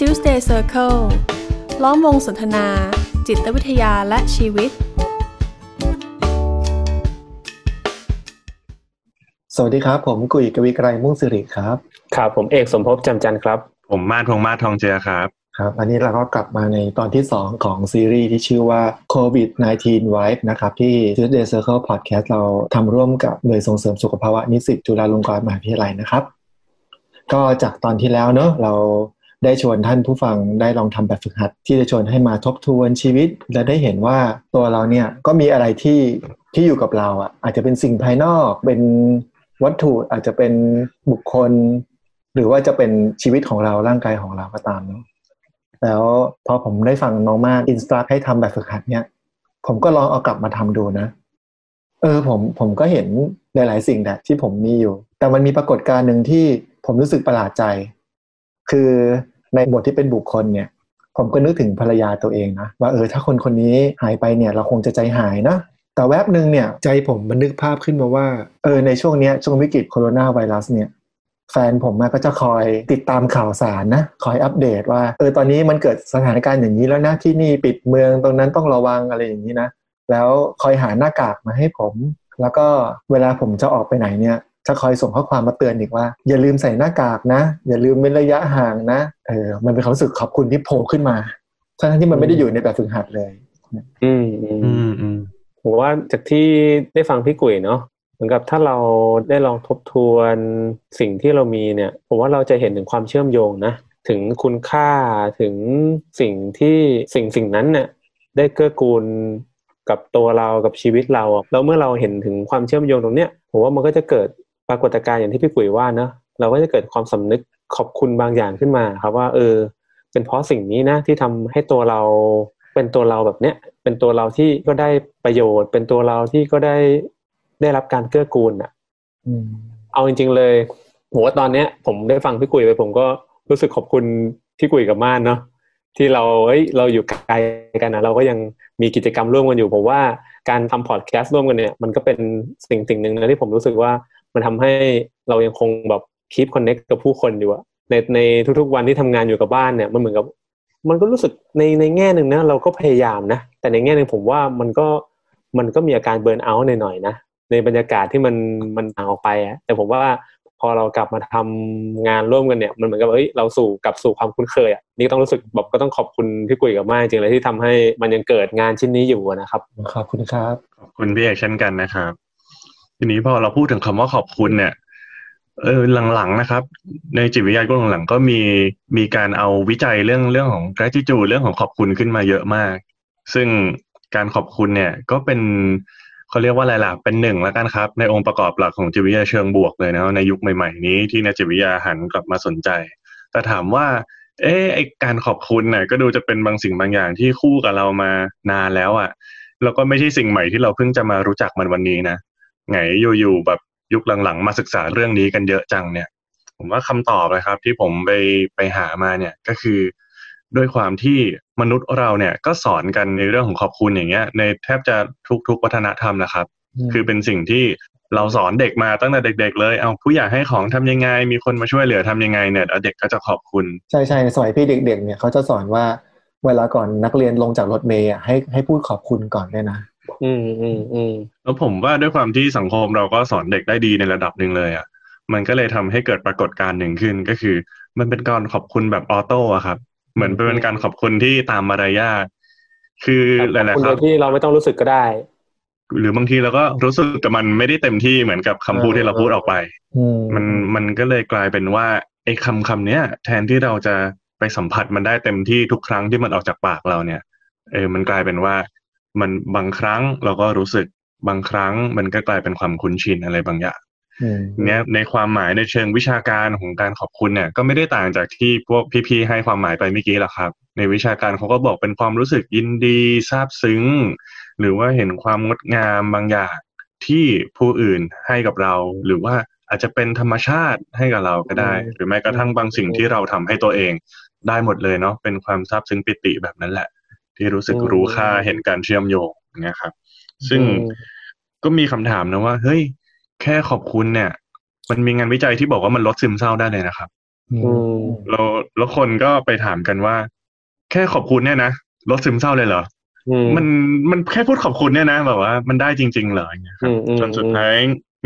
Tuesday Circle ล้อมวงสนทนา จิตวิทยาและชีวิต สวัสดีครับ ผมกุยกวีไกรมุ่งสิริครับ ครับ ผมเอกสมภพจำจันทร์ครับ ผมมาทวงมาทองเจือครับ ครับ อันนี้เราก็กลับมาในตอนที่ 2 ของซีรีส์ที่ชื่อว่า COVID-19 Vibe นะครับ ที่ Tuesday Circle Podcast เราทำร่วมกับหน่วยส่งเสริมสุขภาวะนิสิตจุฬาลงกรณ์มหาวิทยาลัยนะครับ ก็จากตอนที่แล้วเนอะเรา ได้ชวนท่านผู้ฟังได้ลองทำแบบฝึกหัด ที่จะชวนให้มาทบทวนชีวิต และได้เห็นว่าตัวเราเนี่ยก็มีอะไรที่ที่อยู่กับเราอะอาจจะเป็นสิ่งภายนอกเป็นวัตถุอาจจะเป็นบุคคล หรือว่าจะเป็นชีวิตของเราร่างกายของเราก็ตามเนาะแล้วพอผมได้ฟังน้องมาอินสตาให้ทำแบบฝึกหัดเนี่ย ผมก็ลองเอากลับมาทำดูนะ เออผมผมก็เห็นหลาย ๆ สิ่งแหละที่ผมมีอยู่ แต่มันมีปรากฏการณ์หนึ่งที่ผมรู้สึกประหลาดใจ คือในบทที่เป็นบุคคลเนี่ยผมก็นึกถึงภรรยาตัวเองนะว่าเออถ้าคนคนนี้หายไปเนี่ยเราคงจะใจหายนะแต่แวบหนึ่งเนี่ยใจผมมันนึกภาพขึ้นมาว่าเออในช่วงเนี้ยช่วงวิกฤตโคโรนาไวรัสเนี่ยแฟนผมก็จะคอยติดตามข่าวสารนะคอยอัปเดตว่าเออตอนนี้มันเกิดสถานการณ์อย่างนี้แล้วนะที่นี่ปิดเมืองตรงนั้นต้องระวังอะไรอย่างนี้นะแล้วคอยหาหน้ากากมาให้ผม แล้วก็เวลาผมจะออกไปไหนเนี่ย จะคอยส่งข้อความมาเตือนอีกว่า อย่าลืมใส่หน้ากากนะ อย่าลืมเว้นระยะห่างนะเออมันเป็นความรู้สึกขอบคุณที่โผล่ขึ้นมาทั้งที่มันไม่ได้อยู่ในแบบฝึกหัดเลย อืมอืมอืมอืมผมว่าจากที่ได้ฟังพี่กุ๋ยเนาะเหมือนกับถ้าเราได้ลองทบทวนสิ่งที่เรามีเนี่ย ผมว่าเราจะเห็นถึงความเชื่อมโยงนะ ถึงคุณค่าถึงสิ่งที่สิ่งสิ่งนั้นเนี่ยได้เกื้อกูลกับตัวเรากับชีวิตเราอะแล้วเมื่อเราเห็นถึงความเชื่อมโยงตรงเนี้ยผมว่ามันก็จะเกิด ปรากฏการณ์อย่างที่พี่กุ๋ยว่าเนอะเราก็จะเกิดความสำนึกขอบคุณบางอย่างขึ้นมา ครับว่า เออ เป็นเพราะสิ่งนี้นะที่ทำให้ตัวเราเป็นตัวเราแบบเนี้ยเป็นตัวเราที่ก็ได้ประโยชน์ เป็นตัวเราที่ก็ได้ได้รับการเกื้อกูลอะอืมเอาจริง ๆเลยผมว่าตอนเนี้ย ผมได้ฟังพี่กุยไป ผมก็รู้สึกขอบคุณพี่กุยกับม่านเนาะที่เราเอ้ยเราอยู่ไกลกันนะเราก็ยังมีกิจกรรมร่วมกันอยู่ผมว่าการทำพอดแคสต์ร่วมกันเนี่ย มันก็เป็นสิ่งสิ่งหนึ่งนะที่ผมรู้สึกว่า มันทำให้เรายังคงแบบคีปคอนเน็กกับผู้คนอยู่อะในในทุกๆวันที่ทำงานอยู่กับบ้านเนี่ยมันเหมือนกับ มันก็รู้สึกในในแง่หนึ่งนะเราก็พยายามนะ แต่ในแง่หนึ่งผมว่ามันก็มันก็มีอาการเบิร์นเอาท์หน่อยๆนะในบรรยากาศที่มันมันต่างออกไปอะแต่ผมว่าพอเรากลับมาทำงานร่วมกันเนี่ย มันเหมือนกับเอ้ยเราสู่กลับสู่ความคุ้นเคยอะนี่ต้องรู้สึกแบบก็ต้องขอบคุณพี่กุยกับมากจริงๆเลยที่ทำให้มันยังเกิดงานชิ้นนี้อยู่อะนะครับขอบคุณครับขอบคุณพี่เอกเช่นกันนะครับ ทีนี้พอเราพูดถึงคำว่าขอบคุณเนี่ยเออหลังๆนะครับ ในจิตวิทยาก็หลังๆก็มีมีการเอาวิจัยเรื่องเรื่องของ gratitude เรื่องของขอบคุณขึ้นมาเยอะมาก ซึ่งการขอบคุณเนี่ยก็เป็นเขาเรียกว่าอะไรล่ะเป็นหนึ่งแล้วกันครับ ในองค์ประกอบหลักของจิตวิทยาเชิงบวกเลยนะในยุคใหม่ๆนี้ที่นักจิตวิทยาหันกลับมาสนใจ แต่ถามว่า เอ๊ะไอการขอบคุณเนี่ยก็ดูจะเป็นบางสิ่งบางอย่างที่คู่กับเรามานานแล้วอะ่ะแล้วก็ไม่ใช่สิ่งใหม่ที่เราเพิ่งจะมารู้จักมันวันนี้นะ ไงอยู่ๆแบบยุคหลังๆ มาศึกษาเรื่องนี้กันเยอะจังเนี่ย ผมว่าคำตอบเลยครับ ที่ผมไปไปหามาเนี่ยก็คือด้วยความที่มนุษย์เราเนี่ยก็สอนกันในเรื่องของขอบคุณอย่างเงี้ย ในแทบจะทุกๆวัฒนธรรมนะครับอืมคือเป็นสิ่งที่เราสอนเด็กมาตั้งแต่เด็ก ๆ เลย เอาผู้ใหญ่ให้ของทำยังไง มีคนมาช่วยเหลือทำยังไงเนี่ยแล้วเด็กก็จะขอบคุณ ใช่ใช่ในสมัยพี่เด็ก ๆ เนี่ยเขาจะสอนว่าเวลาก่อนนักเรียนลงจากรถเมล์อะให้ให้พูดขอบคุณก่อนด้วยนะ อืมอืมอืมแล้วผมว่าด้วยความที่สังคมเราก็สอนเด็กได้ดีในระดับหนึ่งเลยอะ มันก็เลยทำให้เกิดปรากฏการณ์หนึ่งขึ้นก็คือ มันเป็นการขอบคุณแบบออโต้อะครับ เหมือนเป็นการขอบคุณที่ตามมารยาทคือหลายคุณๆคโดรั้ยงที่เราไม่ต้องรู้สึกก็ได้ หรือบางทีเราก็รู้สึกกับมันไม่ได้เต็มที่เหมือนกับคำพูดที่เราพูดออกไปอืมมันมันก็เลยกลายเป็นว่าไอ้คำคำเนี้ย แทนที่เราจะไปสัมผัสมันได้เต็มที่ทุกครั้งที่มันออกจากปากเราเนี่ยเออมันกลายเป็นว่า มันบางครั้งเราก็รู้สึกบางครั้งมันก็กลายเป็นความคุ้นชินอะไรบางอย่างอืมเนี้ยในความหมายในเชิงวิชาการของการขอบคุณเนี่ย ก็ไม่ได้ต่างจากที่พวกพี่ๆให้ความหมายไปเมื่อกี้หรอกครับ ในวิชาการเขาก็บอกเป็นความรู้สึกยินดีซาบซึ้ง หรือว่าเห็นความงดงามบางอย่างที่ผู้อื่นให้กับเรา หรือว่าอาจจะเป็นธรรมชาติให้กับเราก็ได้อืมหรือแม้กระทั่งบางสิ่งที่เราทำให้ตัวเองได้หมดเลยเนาะเป็นความซาบซึ้งปิติแบบนั้นแหละ ที่รู้สึกรู้ค่าเห็นการเชื่อมโยงอย่างเงี้ยครับ ซึ่งอืมก็มีคำถามนะว่า เฮ้ย แค่ขอบคุณเนี่ย มันมีงานวิจัยที่บอกว่ามันลดซึมเศร้าได้เลยนะครับอืมแล้วแล้วคนก็ไปถามกันว่า แค่ขอบคุณเนี่ยนะลดซึมเศร้าเลยเหรออืมมันมันแค่พูดขอบคุณเนี่ยนะแบบว่ามันได้จริง ๆ เหรออย่างเงี้ยครับอืมอืมจนสุดท้าย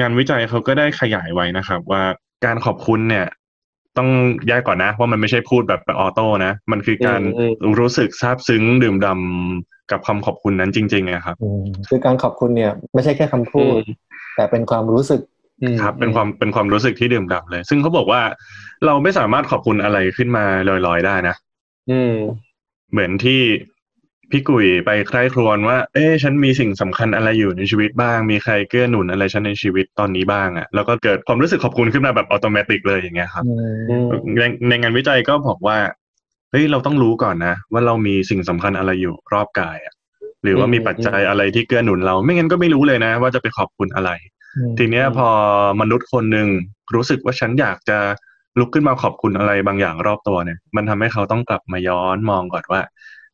งานวิจัยเขาก็ได้ขยายไว้นะครับ ว่าการขอบคุณเนี่ย ต้องแยกก่อนนะว่ามันไม่ใช่พูดแบบออโต้นะ มันคือการอืมอืมรู้สึกซาบซึ้งดื่มด่ำกับคำขอบคุณนั้นจริงๆนะครับอืมคือการขอบคุณเนี่ยไม่ใช่แค่คำพูด แต่เป็นความรู้สึกอืมครับเป็นความเป็นความรู้สึกที่ดื่มด่ำเลย ซึ่งเขาบอกว่าเราไม่สามารถขอบคุณอะไรขึ้นมาลอยๆได้นะ อืม เหมือนที่ พี่กุยไปใคร่ครวญว่า เอ๊ะฉันมีสิ่งสำคัญอะไรอยู่ในชีวิตบ้าง มีใครเกื้อหนุนอะไรฉันในชีวิตตอนนี้บ้างอะ่ะ แล้วก็เกิดความรู้สึกขอบคุณขึ้นมาแบบอัตโนมัติเลยอย่างเงี้ยครับอืมในในงานวิจัยก็บอกว่า เฮ้ยเราต้องรู้ก่อนนะ ว่าเรามีสิ่งสำคัญอะไรอยู่รอบกายอะ่ะหรือว่ามีปัจจัยอะไรที่เกื้อหนุนเรา ไม่งั้นก็ไม่รู้เลยนะ ว่าจะไปขอบคุณอะไร ทีเนี้ยพอมนุษย์คนหนึ่งรู้สึกว่าฉันอยากจะลุกขึ้นมาขอบคุณอะไรบางอย่างรอบตัวเนี่ย มันทำให้เขาต้องกลับมาย้อนมองก่อนว่า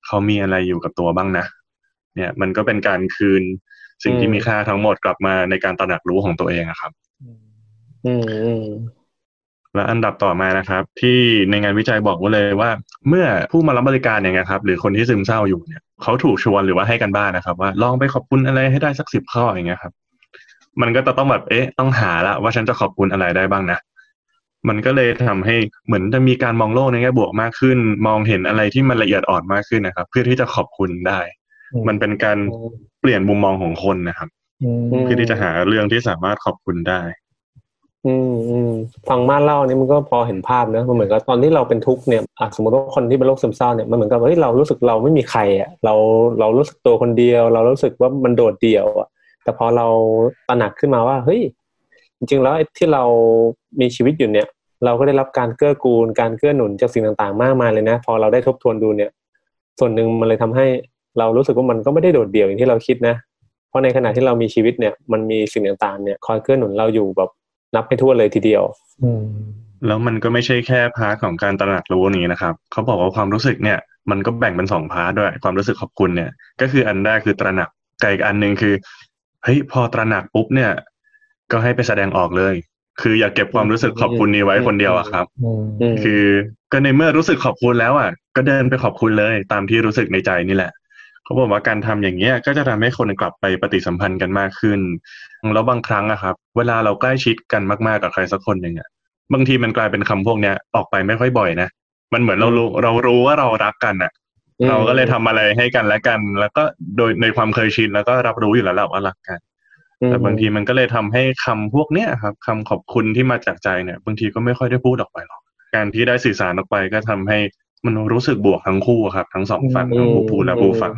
เขามีอะไรอยู่กับตัวบ้างนะ เนี่ย มันก็เป็นการคืนสิ่งที่อืมมีค่าทั้งหมดกลับมาในการตระหนักรู้ของตัวเองอะครับอืมอืมและอันดับต่อมานะครับ ที่ในงานวิจัยบอกไว้เลยว่า เมื่อผู้มารับบริการอย่างเงี้ยครับ หรือคนที่ซึมเศร้าอยู่เนี่ยเขาถูกชวนหรือว่าให้กันบ้านนะครับ ว่าลองไปขอบคุณอะไรให้ได้สักสิบข้ออย่างเงี้ยครับ มันก็จะต้องแบบเอ๊ะต้องหาละว่าฉันจะขอบคุณอะไรได้บ้างนะ มันก็เลยทำให้เหมือนจะมีการมองโลกในแง่บวกมากขึ้น มองเห็นอะไรที่มันละเอียดอ่อนมากขึ้นนะครับ เพื่อที่จะขอบคุณได้ มันเป็นการเปลี่ยนมุมมองของคนนะครับอืมอืมเพื่อที่จะหาเรื่องที่สามารถขอบคุณได้ อืมอืมฟังม่านเล่านี่มันก็พอเห็นภาพนะมันเหมือนกับตอนที่เราเป็นทุกข์เนี่ยอะสมมติว่าคนที่เป็นโรคซึมเศร้าเนี่ยมันเหมือนกับเฮ้ยเรารู้สึกเราไม่มีใครอะเราเรารู้สึกตัวคนเดียว เรารู้สึกว่ามันโดดเดี่ยวอะแต่พอเราตระหนักขึ้นมาว่าเฮ้ยจริงๆแล้วไอ้ที่เรา มีชีวิตอยู่เนี่ย เราก็ได้รับการเกื้อกูล การเกื้อหนุนจากสิ่งต่างๆ มากมายเลยนะ พอเราได้ทบทวนดูเนี่ย ส่วนหนึ่งมันเลยทำให้เรารู้สึกว่ามันก็ไม่ได้โดดเดี่ยวอย่างที่เราคิดนะ เพราะในขณะที่เรามีชีวิตเนี่ย มันมีสิ่งต่างๆ เนี่ยคอยเกื้อหนุนเราอยู่แบบนับไม่ถ้วนเลยทีเดียว อืมแล้วมันก็ไม่ใช่แค่ part ของการตระหนักรู้นี้นะครับ เขาบอกว่าความรู้สึกเนี่ย มันก็แบ่งเป็นสอง part ด้วย ความรู้สึกขอบคุณเนี่ย ก็คืออันแรกคือตระหนักกับอีกอันหนึ่งคือเฮ้ยพอตระหนักปุ๊บเนี่ย ก็ให้ไปแสดงออกเลย คืออย่าเก็บความรู้สึกขอบคุณนี้ไว้คนเดียวอะครับอืมอืมคือก็ในเมื่อรู้สึกขอบคุณแล้วอะ ก็เดินไปขอบคุณเลยตามที่รู้สึกในใจนี่แหละ เขาบอกว่าการทำอย่างเงี้ยก็จะทำให้คนกลับไปปฏิสัมพันธ์กันมากขึ้น แล้วบางครั้งอะครับ เวลาเราใกล้ชิดกันมากๆกับใครสักคนหนึ่งอะบางทีมันกลายเป็นคำพวกเนี้ยออกไปไม่ค่อยบ่อยนะ มันเหมือนเรารู้เรารู้ว่าเรารักกันอะอืมเราก็เลยทำอะไรให้กันและกัน แล้วก็โดยในความเคยชินแล้วก็รับรู้อยู่แล้วแหละว่ารักกัน แต่บางทีมันก็เลยทำให้คำพวกเนี้ยครับคำขอบคุณที่มาจากใจเนี่ย บางทีก็ไม่ค่อยได้พูดออกไปหรอก การที่ได้สื่อสารออกไปก็ทำให้มันรู้สึกบวกทั้งคู่ครับ ทั้งสองฝั่งอืมทั้งผู้พูดและผู้ฟัง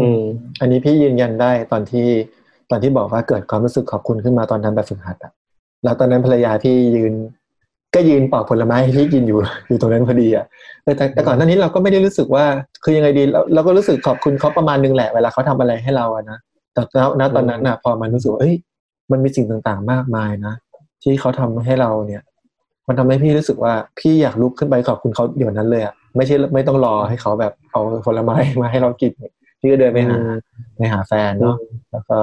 อืม อันนี้พี่ยืนยันได้ตอนที่ตอนที่บอกว่าเกิดความรู้สึกขอบคุณขึ้นมาตอนนั้นแบบฝึกหัดอะแล้วตอนนั้นภรรยาพี่ยืน ก็ยืนปอกผลไม้ให้พี่กินอยู่อยู่ตรงนั้นพอดีอะเออแต่แต่ก่อนหน้านี้เราก็ไม่ได้รู้สึกว่า คือยังไงดีเราเราก็รู้สึกขอบคุณเขาประมาณนึงแหละเวลาเขาทำอะไรให้เราอะนะ แต่แล้วณตอนนั้นอะพอมันรู้สึกว่าเอ้ยมันมีสิ่งต่างๆ มากมายนะที่เขาทำให้เราเนี่ย มันทำให้พี่รู้สึกว่าพี่อยากลุกขึ้นไปขอบคุณเขาเดี๋ยวนั้นเลยอะไม่ใช่ไม่ต้องรอให้เขาแบบเอาผลไม้มาให้เรากินพี่ก็เดินไปหาไปหาแฟนเนาะแล้วก็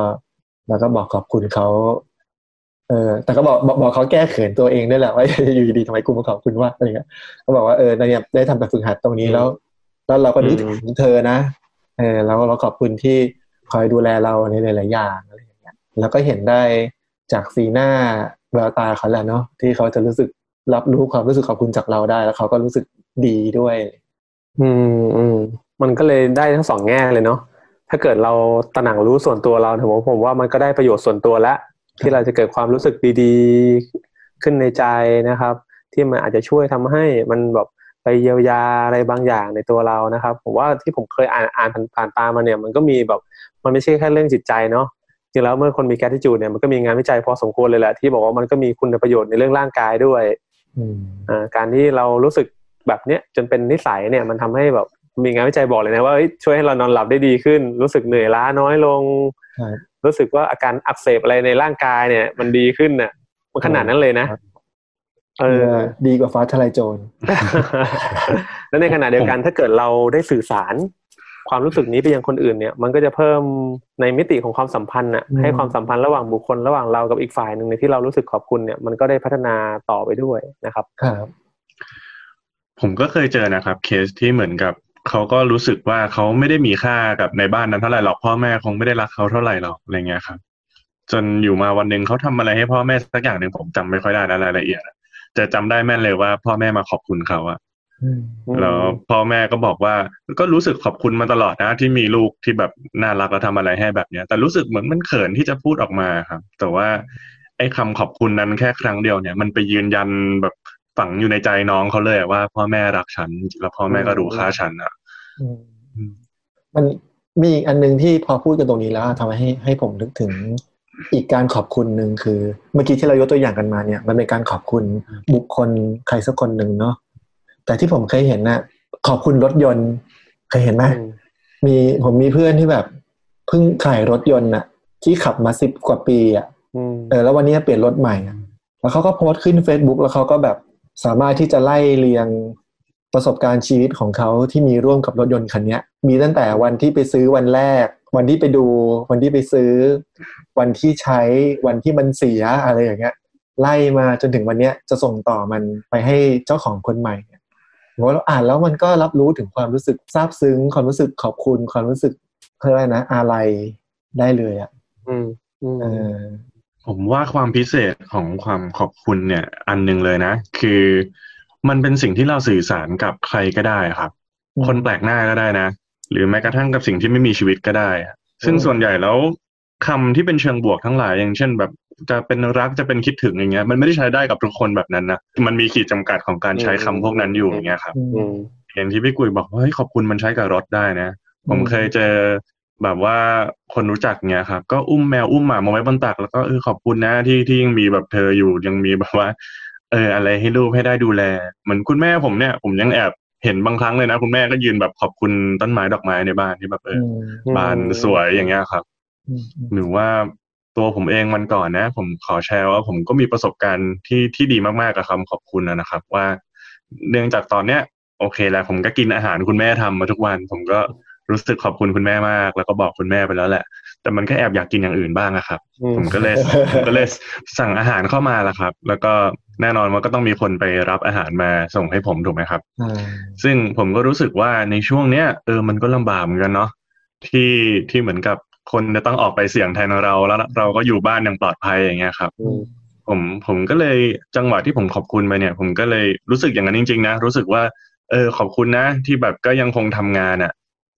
แล้วก็บอกขอบคุณเขาเออแต่ก็บอกบอกบอกเขาแก้เขินตัวเองด้วยแหละว่าอยู่ดีๆทำไมกูมาขอบคุณว่าอะไรเงี้ยก็บอกว่าเออเนี่ยได้ทำแบบฝึกหัดตรงนี้แล้ว แล้วเราก็นึกถึงเธอนะเออแล้วเราขอบคุณที่ คอยดูแลเราในหลายๆอย่างอะไรอย่างเงี้ยแล้วก็เห็นได้จากสีหน้าแววตาเขาแหละเนาะที่เขาจะรู้สึกรับรู้ความรู้สึกขอบคุณจากเราได้ แล้วเขาก็รู้สึกดีด้วย อืมอืมมันก็เลยได้ทั้งสองแง่เลยเนาะถ้าเกิดเราตระหนักรู้ส่วนตัวเราผมผมว่ามันก็ได้ประโยชน์ส่วนตัวล้วที่เราจะเกิดความรู้สึกดี ๆ ขึ้นในใจนะครับ ที่มันอาจจะช่วยทำให้มันแบบ ไปเยียวยาอะไรบางอย่างในตัวเรานะครับ ผมว่าที่ผมเคยอ่านอ่านผ่านตามาเนี่ย มันก็มีแบบมันไม่ใช่แค่เรื่องจิตใจเนาะจริงแล้วเมื่อคนมีแก t จูดเนี่ยมันก็มีงานวิจัยพอสมควรเลยแหละที่บอกว่ามันก็มีคุณประโยชน์ในเรื่องร่างกายด้วยอืมอ่าการที่เรารู้สึกแบบเนี้ยจนเป็นนิสัยเนี่ยมันทำให้แบบมีงานวิจัยบอกเลยนะว่าเอ้ยช่วยให้เรานอนหลับได้ดีขึ้น รู้สึกเหนื่อยล้าน้อยลงครับรู้สึกว่าอาการอักเสบอะไรในร่างกายเนี่ย มันดีขึ้นน่ะมันขนาดนั้นเลยนะครับ เออดีกว่าฟ้าทลายโจร แล้วในขณะเดียวกันถ้าเกิดเราได้สื่อสาร ความรู้สึกนี้ไปยังคนอื่นเนี่ย มันก็จะเพิ่มในมิติของความสัมพันธ์น่ะอืมให้ความสัมพันธ์ระหว่างบุคคลระหว่างเรากับอีกฝ่ายหนึ่งในที่เรารู้สึกขอบคุณเนี่ยมันก็ได้พัฒนาต่อไปด้วยนะครับครับผมก็เคยเจอนะครับ เคสที่เหมือนกับเขาก็รู้สึกว่าเขาไม่ได้มีค่ากับในบ้านนั้นเท่าไหร่หรอกพ่อแม่คงไม่ได้รักเขาเท่าไหร่หรอกอะไรเงี้ยครับ จนอยู่มาวันหนึ่งเขาทำอะไรให้พ่อแม่สักอย่างหนึ่งผมจำไม่ค่อยได้แล้วรายละเอียด จะจำได้แม่นเลยว่า พ่อแม่มาขอบคุณเขาอะอืมแล้วพ่อแม่ก็บอกว่า ก็รู้สึกขอบคุณมาตลอดนะ ที่มีลูกที่แบบน่ารักแล้วทำอะไรให้แบบเนี้ย แต่รู้สึกเหมือนมันเขินที่จะพูดออกมาครับ แต่ว่าไอ้คำขอบคุณนั้นแค่ครั้งเดียวเนี่ย มันไปยืนยันแบบฝังอยู่ในใจน้องเขาเลยอะว่าพ่อแม่รักฉัน แล้วพ่อแม่ก็รู้ค่าฉันอะอืมมันมีอีกอันหนึงที่พอพูดกันตรงนี้แล้วทำให้ให้ผมนึกถึง อีกการขอบคุณหนึ่งคือ เมื่อกี้ที่เรายกตัวอย่างกันมาเนี่ย มันเป็นการขอบคุณบุคคลใครสักคนหนึ่งเนาะแต่ที่ผมเคยเห็นน่ะขอบคุณรถยนต์ เคยเห็นไหมอืมมีผมมีเพื่อนที่แบบเพิ่งขายรถยนต์น่ะ ที่ขับมาสิบกว่าปีอะอืมเออแล้ววันนี้เปลี่ยนรถใหม่อะแล้วเขาก็โพสต์ขึ้น Facebook แล้วเขาก็แบบสามารถที่จะไล่เรียง ประสบการณ์ชีวิตของเขาที่มีร่วมกับรถยนต์คันเนี้ยมีตั้งแต่วันที่ไปซื้อวันแรก วันที่ไปดู วันที่ไปซื้อ วันที่ใช้วันที่มันเสียอะไรอย่างเงี้ย ไล่มาจนถึงวันเนี้ยจะส่งต่อมันไปให้เจ้าของคนใหม่เนี่ยผมว่าเราอ่านแล้วมันก็รับรู้ถึงความรู้สึกซาบซึ้ง ความรู้สึกขอบคุณ ความรู้สึกเพื่ออะไรนะอะไรได้เลยอะอืมอืมเออผมว่าความพิเศษของความขอบคุณเนี่ย อันหนึ่งเลยนะ คือ มันเป็นสิ่งที่เราสื่อสารกับใครก็ได้ครับอืมคนแปลกหน้าก็ได้นะ หรือแม้กระทั่งกับสิ่งที่ไม่มีชีวิตก็ได้อะซึ่งส่วนใหญ่แล้วคำที่เป็นเชิงบวกทั้งหลายอย่างเช่น แบบจะเป็นรักจะเป็นคิดถึงอย่างเงี้ย มันไม่ได้ใช้ได้กับทุกคนแบบนั้นนะมันมีขีดจำกัดของการใช้คำพวกนั้นอยู่อย่างเงี้ยครับอืมอย่างที่พี่กุยบอกว่าเฮ้ยขอบคุณมันใช้กับรถได้นะ ผมเคยเจอแบบว่าคนรู้จักเงี้ยครับก็อุ้มแมวอุ้มหมามาไว้บนตักแล้วก็เออขอบคุณนะที่ที่ยังมีแบบเธออยู่ยังมีแบบว่า เอออะไรให้ลูกให้ได้ดูแล เหมือนคุณแม่ผมเนี่ย ผมยังแอบเห็นบางครั้งเลยนะ คุณแม่ก็ยืนแบบขอบคุณต้นไม้ดอกไม้ในบ้านที่แบบเอออืมบานสวยอย่างเงี้ยครับอืมอืมหรือว่าตัวผมเองวันก่อนนะ ผมขอแชร์ว่าผมก็มีประสบการณ์ที่ที่ดีมากๆกับคำขอบคุณนะนะครับ ว่า เนื่องจากตอนเนี้ย โอเคแล้วผมก็กินอาหารคุณแม่ทำมาทุกวัน ผมก็รู้สึกขอบคุณคุณแม่มาก แล้วก็บอกคุณแม่ไปแล้วแหละ แต่มันก็แอบอยากกินอย่างอื่นบ้างอะครับอืมผมก็เลยผมก็เลยสั่งอาหารเข้ามาละครับ แล้วก็ แน่นอนว่าก็ต้องมีคนไปรับอาหารมาส่งให้ผมถูกไหมครับอ่าซึ่งผมก็รู้สึกว่าในช่วงเนี้ยเออมันก็ลำบากเหมือนกันเนาะที่ที่เหมือนกับคนจะต้องออกไปเสี่ยงแทนเราแล้วเราก็อยู่บ้านอย่างปลอดภัยอย่างเงี้ยครับอืมผมผมก็เลยจังหวะที่ผมขอบคุณไปเนี่ย ผมก็เลยรู้สึกอย่างนั้นจริง ๆ นะ รู้สึกว่าเออขอบคุณนะที่แบบก็ยังคงทำงานอะ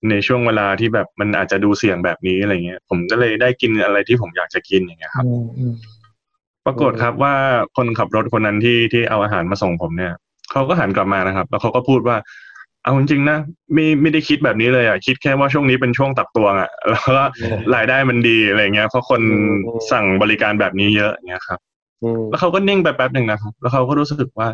ในช่วงเวลาที่แบบมันอาจจะดูเสี่ยงแบบนี้อะไรเงี้ยผมก็เลยได้กินอะไรที่ผมอยากจะกินอย่างเงี้ยครับอืมอืม ปรากฏครับว่าคนขับรถคนนั้นที่ที่เอาอาหารมาส่งผมเนี่ยเขาก็หันกลับมานะครับ แล้วเขาก็พูดว่า เอาจริงๆนะไม่ไม่ได้คิดแบบนี้เลยอะคิดแค่ว่าช่วงนี้เป็นช่วงตักตวงอะแล้วก็รายได้มันดีอะไรเงี้ยเพราะคนสั่งบริการแบบนี้เยอะอย่างเงี้ยครับอืมแล้วเขาก็นิ่งไปแป๊บหนึ่งนะครับ แล้วเขาก็รู้สึกว่า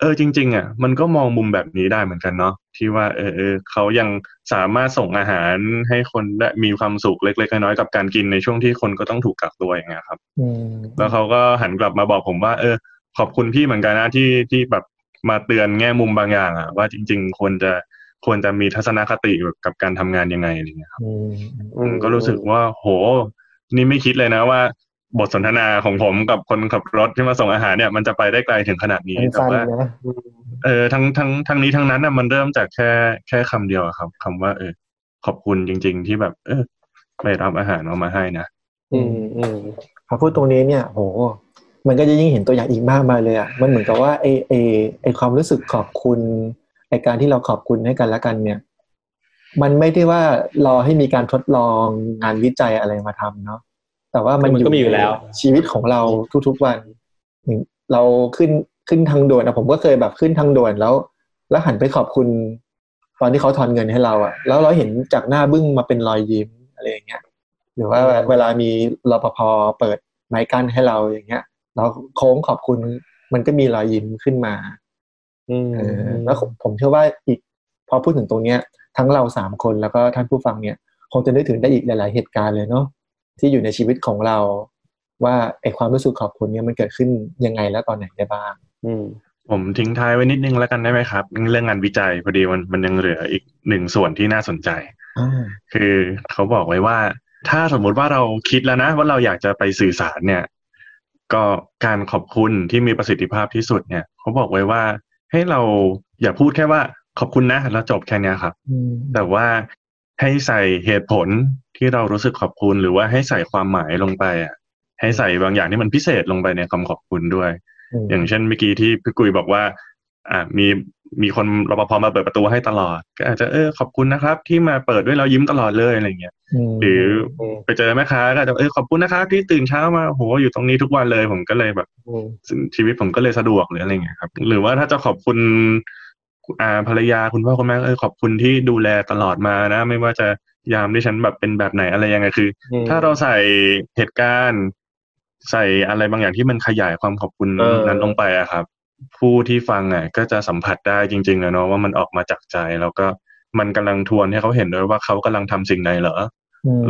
เออจริง ๆ อะ มันก็มองมุมแบบนี้ได้เหมือนกันเนาะที่ว่า เออเออเขายังสามารถส่งอาหารให้คนได้มีความสุขเล็กๆน้อยๆกับการกินในช่วงที่คนก็ต้องถูกกักตัวอย่างเงี้ยครับอืมแล้วเขาก็หันกลับมาบอกผมว่า เออ ขอบคุณพี่เหมือนกันนะที่ที่แบบมาเตือนแง่มุมบางอย่างอะว่าจริง ๆ ควรจะควรจะมีทัศนคติกับการทำงานยังไงอะไรเงี้ยครับอืมผมก็รู้สึกว่า โห นี่ไม่คิดเลยนะว่า บทสนทนาของผมกับคนขับรถที่มาส่งอาหารเนี่ย มันจะไปได้ไกลถึงขนาดนี้แต่สั้นว่าๆนะเออทั้งทั้งทั้งนี้ทั้งนั้นน่ะมันเริ่มจากแค่แค่คำเดียวอะครับคำว่า เออ ขอบคุณจริง ๆ ที่แบบ เออ ไปรับอาหารเอามาให้นะอืมอืมพอพูดตรงนี้เนี่ย โห มันก็จะยิ่งเห็นตัวอย่างอีกมากมายเลยอะมันเหมือนกับว่าไอไอไอความรู้สึกขอบคุณไอการที่เราขอบคุณให้กันและกันเนี่ย มันไม่ได้ว่ารอให้มีการทดลองงานวิจัยอะไรมาทำเนาะ แต่ว่ามันมันก็มีอยู่แล้วในชีวิตของเราทุกๆวันอย่างเราขึ้นขึ้นทางด่วนอะผมก็เคยแบบขึ้นทางด่วนแล้ว แล้วหันไปขอบคุณตอนที่เขาทอนเงินให้เราอะแล้วเราเห็นจากหน้าบึ้งมาเป็นรอยยิ้มอะไรอย่างเงี้ย หรือว่าเวลามีรปภเปิดไม้กั้นให้เราอย่างเงี้ย เราโค้งขอบคุณมันก็มีรอยยิ้มขึ้นมาอืมเออแล้วผมผมเชื่อว่าอีก พอพูดถึงตรงเนี้ย ทั้งเราสามคนแล้วก็ท่านผู้ฟังเนี่ย คงจะนึกถึงได้อีกหลาย ๆ เหตุการณ์เลยเนาะ ที่อยู่ในชีวิตของเรา ว่าไอความรู้สึกขอบคุณเนี่ยมันเกิดขึ้นยังไงและตอนไหนได้บ้าง อืมผมทิ้งท้ายไว้นิดนึงแล้วกันได้ไหมครับ เรื่องงานวิจัยพอดีมันมันยังเหลืออีกหนึ่งส่วนที่น่าสนใจอ่าคือเขาบอกไว้ว่า ถ้าสมมุติว่าเราคิดแล้วนะ ว่าเราอยากจะไปสื่อสารเนี่ย ก็การขอบคุณที่มีประสิทธิภาพที่สุดเนี่ย เขาบอกไว้ว่า ให้เราอย่าพูดแค่ว่าขอบคุณนะแล้วจบแค่เนี้ยครับอืมแต่ว่า ให้ใส่เหตุผลที่เรารู้สึกขอบคุณ หรือว่าให้ใส่ความหมายลงไปอะ ให้ใส่บางอย่างที่มันพิเศษลงไปในคำขอบคุณด้วย อย่างเช่นเมื่อกี้ที่พี่กุยบอกว่า อ่ามีมีคนรปภมาเปิดประตูให้ตลอด ก็อาจจะเออขอบคุณนะครับ ที่มาเปิดด้วยเรายิ้มตลอดเลยอะไรเงี้ยมหรืออืมไปเจอแม่ค้าก็อาจจะเออขอบคุณนะครับ ที่ตื่นเช้ามาโหอยู่ตรงนี้ทุกวันเลย ผมก็เลยแบบอืมชีวิตผมก็เลยสะดวกหรืออะไรเงี้ยครับ หรือว่าถ้าจะขอบคุณ อ่าภรรยาคุณพ่อคุณแม่เออขอบคุณที่ดูแลตลอดมานะ ไม่ว่าจะยามที่ฉันแบบเป็นแบบไหนอะไรยังไงคืออืมถ้าเราใส่เหตุการณ์ ใส่อะไรบางอย่างที่มันขยายความขอบคุณเออนั้นลงไปอะครับ ผู้ที่ฟังอะก็จะสัมผัสได้จริงๆอะเนาะว่ามันออกมาจากใจ แล้วก็มันกำลังทวนให้เขาเห็นด้วยว่าเขากำลังทำสิ่งใดเหรออืม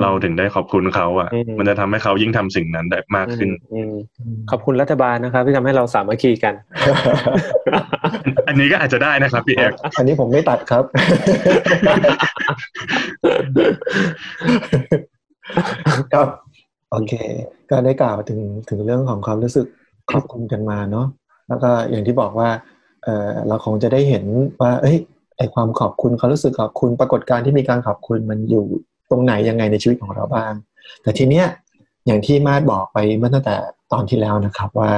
เราถึงได้ขอบคุณเขาอะอืมมันจะทำให้เขายิ่งทำสิ่งนั้นได้มากขึ้นอืมขอบคุณรัฐบาลนะครับ ที่ทำให้เราสามัคคีกัน อันนี้ก็อาจจะได้นะครับพี่เอกอันนี้ผมไม่ตัดครับ ครับโอเค ก็ได้กล่าวถึงถึงเรื่องของความรู้สึกขอบคุณกันมาเนาะแล้วก็อย่างที่บอกว่าเออเราคงจะได้เห็นว่า เอ้ยไอความขอบคุณความรู้สึกขอบคุณปรากฏการณ์ที่มีการขอบคุณมันอยู่ ตรงไหนยังไงในชีวิตของเราบ้าง แต่ทีเนี้ยอย่างที่มาดบอกไปเมื่อตั้งแต่ตอนที่แล้วนะครับว่า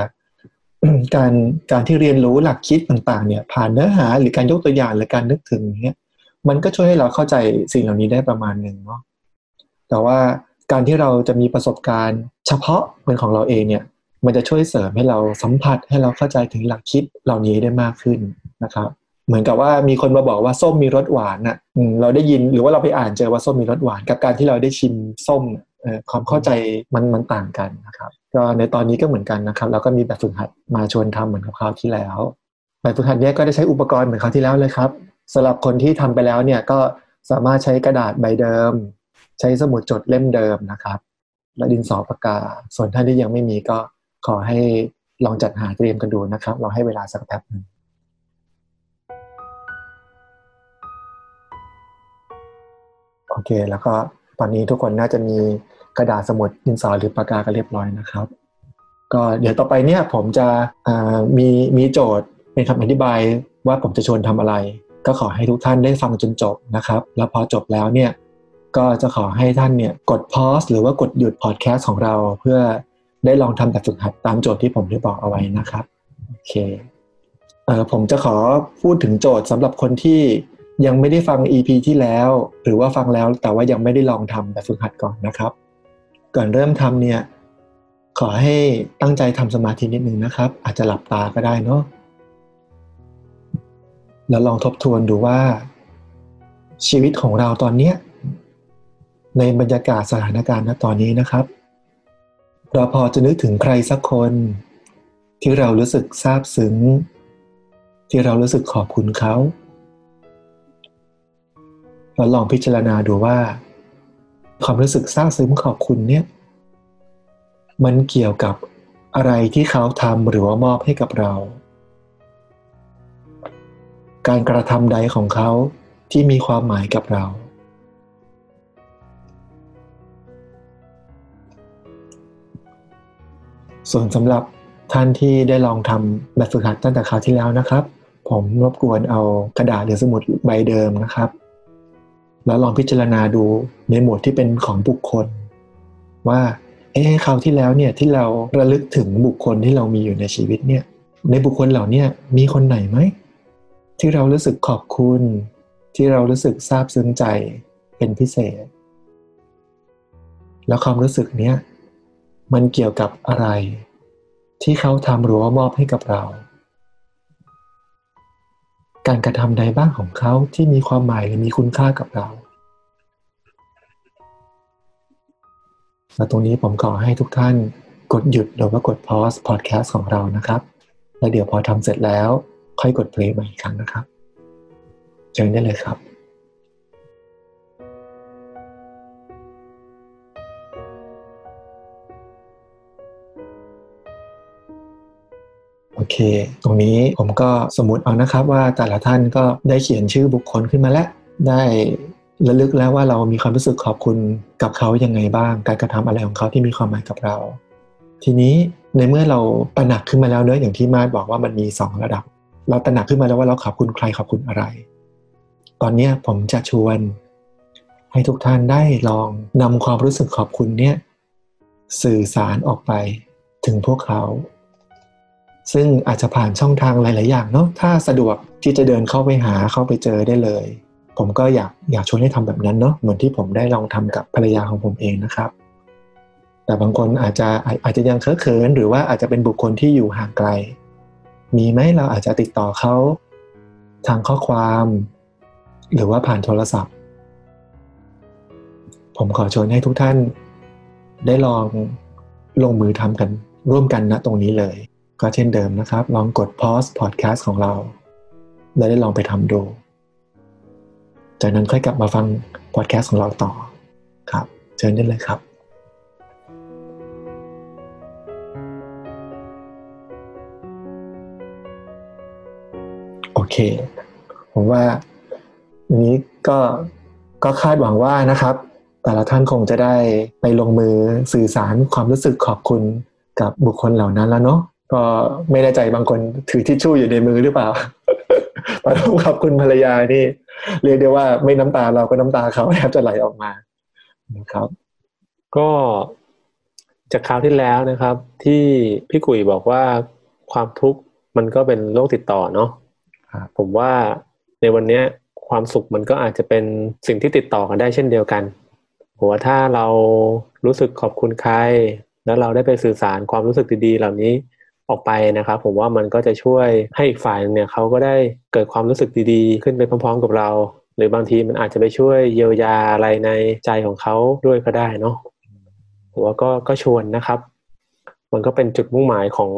การการที่เรียนรู้หลักคิดต่างๆ เนี่ย ผ่านเนื้อหาหรือการยกตัวอย่างหรือการนึกถึงเนี่ยมันก็ช่วยให้เราเข้าใจสิ่งเหล่านี้ได้ประมาณหนึ่งเนาะแต่ว่าการที่เราจะมีประสบการณ์เฉพาะเป็นของเราเองเนี่ย มันจะช่วยเสริมให้เราสัมผัสให้เราเข้าใจถึงหลักคิดเหล่านี้ได้มากขึ้นนะครับ เหมือนกับว่ามีคนมาบอกว่าส้มมีรสหวานน่ะเราได้ยินหรือว่าเราไปอ่านเจอว่าส้มมีรสหวาน กับการที่เราได้ชิมส้มความเข้าใจมันมันต่างกันนะครับ ก็ในตอนนี้ก็เหมือนกันนะครับเราก็มีแบบฝึกหัดมาชวนทำเหมือนกับคราวที่แล้วแบบฝึกหัดนี้ก็ได้ใช้อุปกรณ์เหมือนคราวที่แล้วเลยครับสำหรับคนที่ทำไปแล้วเนี่ยก็สามารถใช้กระดาษใบเดิม ใช้สมุดจดเล่มเดิมนะครับ และดินสอปากกา ส่วนท่านที่ยังไม่มีก็ขอให้ลองจัดหาเตรียมกันดูนะครับ เราให้เวลาสักแป๊บหนึ่ง อเค แล้วก็ตอนนี้ทุกคนน่าจะมีกระดาษสมุดดินสอหรือปากกากันเรียบร้อยนะครับ ก็เดี๋ยวต่อไปเนี่ยผมจะมีมีโจทย์เป็นคำอธิบายว่าผมจะชวนทำอะไร ก็ขอให้ทุกท่านได้ฟังจนจบนะครับ แล้วพอจบแล้วเนี่ยก็จะขอให้ท่านเนี่ยกด pause หรือว่ากดหยุดพอดแคสต์ของเราเพื่อได้ลองทำแบบฝึกหัดตามโจทย์ที่ผมได้บอกเอาไว้นะครับโอเคเออผมจะขอพูดถึงโจทย์สำหรับคนที่ ยังไม่ได้ฟัง EP ที่แล้ว หรือว่าฟังแล้วแต่ว่ายังไม่ได้ลองทำแบบฝึกหัดก่อนนะครับ ก่อนเริ่มทำเนี่ย ขอให้ตั้งใจทำสมาธินิดนึงนะครับ อาจจะหลับตาก็ได้เนาะแล้วลองทบทวนดูว่า ชีวิตของเราตอนเนี้ยในบรรยากาศสถานการณ์ณตอนนี้นะครับ เราพอจะนึกถึงใครสักคน ที่เรารู้สึกซาบซึ้ง ที่เรารู้สึกขอบคุณเขา เราลองพิจารณาดูว่า ความรู้สึกซาบซึ้งขอบคุณเนี่ย มันเกี่ยวกับอะไรที่เขาทำหรือว่ามอบให้กับเรา การกระทำใดของเขาที่มีความหมายกับเรา ส่วนสำหรับท่านที่ได้ลองทำแบบฝึกหัดตั้งแต่คราวที่แล้วนะครับ ผมรบกวนเอากระดาษหรือสมุดใบเดิมนะครับ แล้วลองพิจารณาดูในหมวดที่เป็นของบุคคล ว่าเอ๊ะคราวที่แล้วเนี่ยที่เราระลึกถึงบุคคลที่เรามีอยู่ในชีวิตเนี่ยในบุคคลเหล่านี้มีคนไหนไหม ที่เรารู้สึกขอบคุณ ที่เรารู้สึกซาบซึ้งใจเป็นพิเศษ แล้วความรู้สึกเนี้ยมันเกี่ยวกับอะไร ที่เขาทำหรือว่ามอบให้กับเรา การกระทำใดบ้างของเขาที่มีความหมายหรือมีคุณค่ากับเรา และตรงนี้ผมขอให้ทุกท่านกดหยุดหรือว่ากด pause podcast ของเรานะครับ แล้วเดี๋ยวพอทำเสร็จแล้ว ค่อยกด play ใหม่อีกครั้งนะครับเชิญได้เลยครับโอเค ตรงนี้ผมก็สมมติเอานะครับว่าแต่ละท่านก็ได้เขียนชื่อบุคคลขึ้นมาแล้ว ได้ ระลึกแล้วว่าเรามีความรู้สึกขอบคุณกับเขายังไงบ้าง การกระทำอะไรของเขาที่มีความหมายกับเรา ทีนี้ในเมื่อเราตระหนักขึ้นมาแล้วเนอะอย่างที่มาดบอกว่ามันมี 2 ระดับ เราตระหนักขึ้นมาแล้วว่าเราขอบคุณใครขอบคุณอะไร ตอนนี้ผมจะชวน ให้ทุกท่านได้ลองนำความรู้สึกขอบคุณเนี่ยสื่อสารออกไปถึงพวกเขา ซึ่งอาจจะผ่านช่องทางหลาย ๆ อย่างเนาะถ้าสะดวกที่จะเดินเข้าไปหาเข้าไปเจอได้เลย ผมก็อยากอยากชวนให้ทำแบบนั้นเนาะเหมือนที่ผมได้ลองทำกับภรรยาของผมเองนะครับ แต่บางคนอาจจะอาจจะยังเคอะเขิน หรือว่าอาจจะเป็นบุคคลที่อยู่ห่างไกล มีไหมเราอาจจะติดต่อเขาทางข้อความ หรือว่าผ่านโทรศัพท์ ผมขอชวนให้ทุกท่าน ได้ลองลงมือทำกันร่วมกันณตรงนี้เลย ก็เช่นเดิมนะครับ ลองกด pause podcast ของเรา แล้วได้ลองไปทำดู จากนั้นค่อยกลับมาฟัง podcast ของเราต่อครับ เชิญได้เลยครับโอเค ผมว่าวันนี้ก็ก็คาดหวังว่านะครับ แต่ละท่านคงจะได้ไปลงมือสื่อสารความรู้สึกขอบคุณกับบุคคลเหล่านั้นแล้วเนาะก็ไม่แน่ใจบางคนถือทิชชู่อยู่ในมือหรือเปล่าตอนขอบคุณภรรยานี่ เรียกได้ว่าไม่น้ำตาเราก็น้ำตาเขาแทบจะไหลออกมานะครับ ก็จากคราวที่แล้วนะครับ ที่พี่กุยบอกว่าความทุกข์มันก็เป็นโรคติดต่อเนาะครับผมว่าในวันเนี้ยความสุขมันก็อาจจะเป็นสิ่งที่ติดต่อกันได้เช่นเดียวกันผมว่าถ้าเรารู้สึกขอบคุณใคร แล้วเราได้ไปสื่อสารความรู้สึกดีๆ เหล่านี้ ออกไปนะครับผมว่ามันก็จะช่วยให้อีกฝ่ายหนึ่งเนี่ยเขาก็ได้เกิดความรู้สึกดีๆ ขึ้นไปพร้อม ๆ กับเรา หรือบางทีมันอาจจะไปช่วยเยียวยาอะไรในใจของเขาด้วยก็ได้เนาะผมว่าก็ก็ชวนนะครับ มันก็เป็นจุดมุ่งหมายของ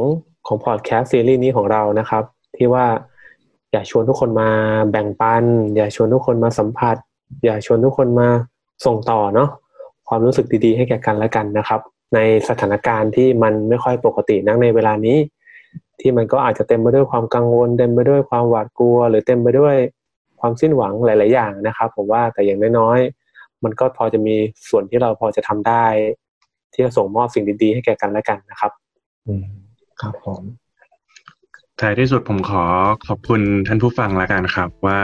ของพอดแคสต์ซีรีส์นี้ของเรานะครับ ที่ว่าอยากชวนทุกคนมาแบ่งปัน อยากชวนทุกคนมาสัมผัส อยากชวนทุกคนมาส่งต่อเนาะความรู้สึกดีๆ ให้แก่กันและกันนะครับ ในสถานการณ์ที่มันไม่ค่อยปกตินักในเวลานี้ ที่มันก็อาจจะเต็มไปด้วยความกังวล เต็มไปด้วยความหวาดกลัว หรือเต็มไปด้วยความสิ้นหวังหลาย ๆ อย่างนะครับ ผมว่าแต่อย่างน้อยๆมันก็พอจะมีส่วนที่เราพอจะทำได้ ที่จะส่งมอบสิ่งดี ๆ ให้แก่กันและกันนะครับอืมครับผมท้ายที่สุดผมขอขอบคุณท่านผู้ฟังละกันครับว่า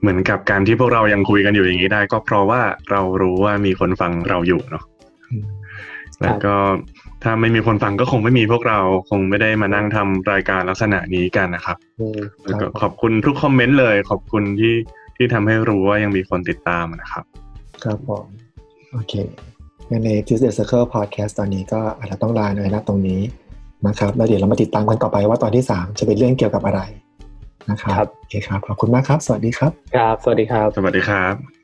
เหมือนกับการที่พวกเรายังคุยกันอยู่อย่างนี้ได้ ก็เพราะว่าเรารู้ว่ามีคนฟังเราอยู่เนาะอืม แล้วก็ถ้าไม่มีคนฟังก็คงไม่มีพวกเราคงไม่ได้มานั่งทำรายการลักษณะนี้กันนะครับอืมแล้วก็ขอบคุณทุกคอมเมนต์เลย ขอบคุณที่ที่ทำให้รู้ว่ายังมีคนติดตามนะครับ ครับผมโอเคงั้นใน Tuesday Circle Podcast ตอนนี้ก็อาจจะต้องลาในนะตรงนี้นะครับ แล้วเดี๋ยวเรามาติดตามกันต่อไปว่าตอนที่ 3 จะเป็นเรื่องเกี่ยวกับอะไรนะครับครับโอเคครับ ขอบคุณมากครับ สวัสดีครับ ครับ สวัสดีครับ สวัสดีครับ